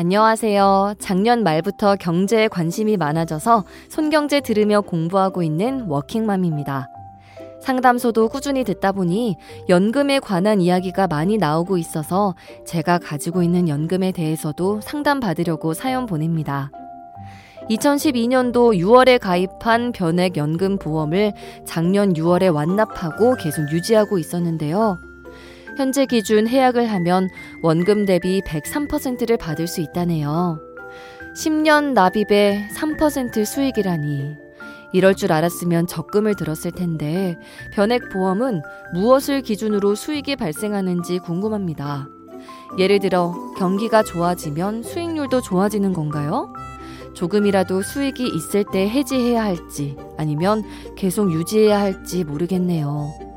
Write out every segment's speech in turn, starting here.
안녕하세요. 작년 말부터 경제에 관심이 많아져서 손경제 들으며 공부하고 있는 워킹맘입니다. 상담소도 꾸준히 듣다 보니 연금에 관한 이야기가 많이 나오고 있어서 제가 가지고 있는 연금에 대해서도 상담받으려고 사연 보냅니다. 2012년도 6월에 가입한 변액 연금 보험을 작년 6월에 완납하고 계속 유지하고 있었는데요. 현재 기준 해약을 하면 원금 대비 103%를 받을 수 있다네요. 10년 납입에 3% 수익이라니. 이럴 줄 알았으면 적금을 들었을 텐데 변액 보험은 무엇을 기준으로 수익이 발생하는지 궁금합니다. 예를 들어 경기가 좋아지면 수익률도 좋아지는 건가요? 조금이라도 수익이 있을 때 해지해야 할지 아니면 계속 유지해야 할지 모르겠네요.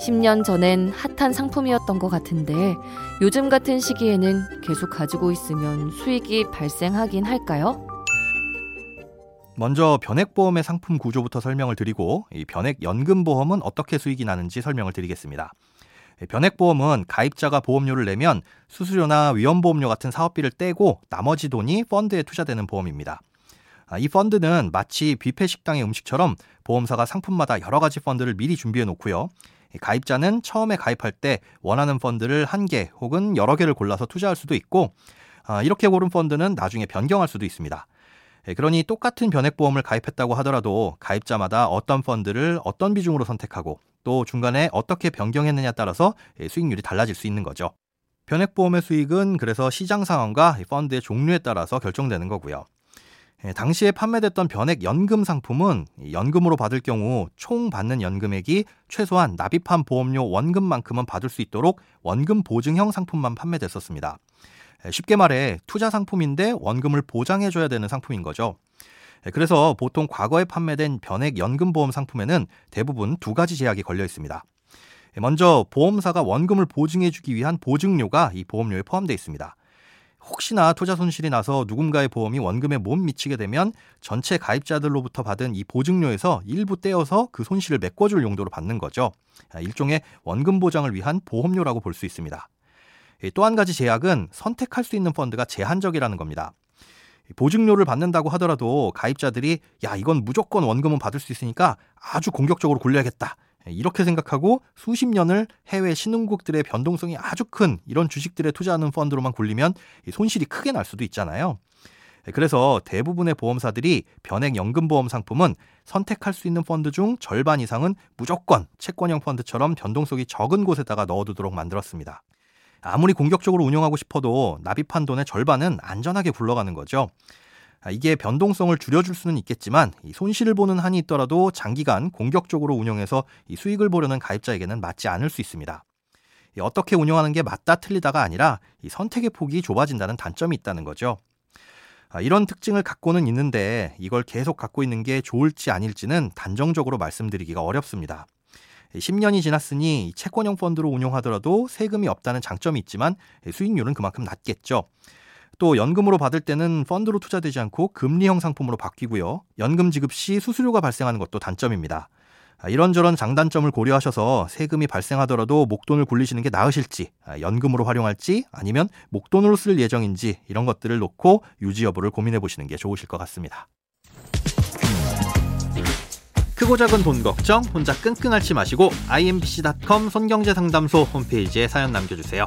10년 전엔 핫한 상품이었던 것 같은데 요즘 같은 시기에는 계속 가지고 있으면 수익이 발생하긴 할까요? 먼저 변액보험의 상품 구조부터 설명을 드리고 이 변액연금보험은 어떻게 수익이 나는지 설명을 드리겠습니다. 변액보험은 가입자가 보험료를 내면 수수료나 위험보험료 같은 사업비를 떼고 나머지 돈이 펀드에 투자되는 보험입니다. 아, 이 펀드는 마치 뷔페 식당의 음식처럼 보험사가 상품마다 여러 가지 펀드를 미리 준비해 놓고요. 가입자는 처음에 가입할 때 원하는 펀드를 한 개 혹은 여러 개를 골라서 투자할 수도 있고 아, 이렇게 고른 펀드는 나중에 변경할 수도 있습니다. 예, 그러니 똑같은 변액보험을 가입했다고 하더라도 가입자마다 어떤 펀드를 어떤 비중으로 선택하고 또 중간에 어떻게 변경했느냐에 따라서 예, 수익률이 달라질 수 있는 거죠. 변액보험의 수익은 그래서 시장 상황과 펀드의 종류에 따라서 결정되는 거고요. 예, 당시에 판매됐던 변액 연금 상품은 연금으로 받을 경우 총 받는 연금액이 최소한 납입한 보험료 원금만큼은 받을 수 있도록 원금 보증형 상품만 판매됐었습니다. 예, 쉽게 말해 투자 상품인데 원금을 보장해줘야 되는 상품인 거죠. 예, 그래서 보통 과거에 판매된 변액 연금 보험 상품에는 대부분 두 가지 제약이 걸려 있습니다. 먼저 보험사가 원금을 보증해주기 위한 보증료가 이 보험료에 포함되어 있습니다. 혹시나 투자 손실이 나서 누군가의 보험이 원금에 못 미치게 되면 전체 가입자들로부터 받은 이 보증료에서 일부 떼어서 그 손실을 메꿔줄 용도로 받는 거죠. 아, 일종의 원금 보장을 위한 보험료라고 볼 수 있습니다. 또 한 가지 제약은 선택할 수 있는 펀드가 제한적이라는 겁니다. 보증료를 받는다고 하더라도 가입자들이 야 이건 무조건 원금은 받을 수 있으니까 아주 공격적으로 굴려야겠다 예, 이렇게 생각하고 수십 년을 해외 신흥국들의 변동성이 아주 큰 이런 주식들에 투자하는 펀드로만 굴리면 손실이 크게 날 수도 있잖아요. 예, 그래서 대부분의 보험사들이 변액 연금보험 상품은 선택할 수 있는 펀드 중 절반 이상은 무조건 채권형 펀드처럼 변동성이 적은 곳에다가 넣어두도록 만들었습니다. 아무리 공격적으로 운영하고 싶어도 납입한 돈의 절반은 안전하게 굴러가는 거죠. 아, 이게 변동성을 줄여줄 수는 있겠지만 손실을 보는 한이 있더라도 장기간 공격적으로 운영해서 수익을 보려는 가입자에게는 맞지 않을 수 있습니다. 어떻게 운영하는 게 맞다 틀리다가 아니라 선택의 폭이 좁아진다는 단점이 있다는 거죠. 아, 이런 특징을 갖고는 있는데 이걸 계속 갖고 있는 게 좋을지 아닐지는 단정적으로 말씀드리기가 어렵습니다. 10년이 지났으니 채권형 펀드로 운용하더라도 세금이 없다는 장점이 있지만 수익률은 그만큼 낮겠죠. 또 연금으로 받을 때는 펀드로 투자되지 않고 금리형 상품으로 바뀌고요. 연금 지급 시 수수료가 발생하는 것도 단점입니다. 아, 이런저런 장단점을 고려하셔서 세금이 발생하더라도 목돈을 굴리시는 게 나으실지, 아, 연금으로 활용할지, 아니면 목돈으로 쓸 예정인지 이런 것들을 놓고 유지 여부를 고민해 보시는 게 좋으실 것 같습니다. 크고 작은 돈 걱정 혼자 끙끙 앓지 마시고 imbc.com 손경제상담소 홈페이지에 사연 남겨주세요.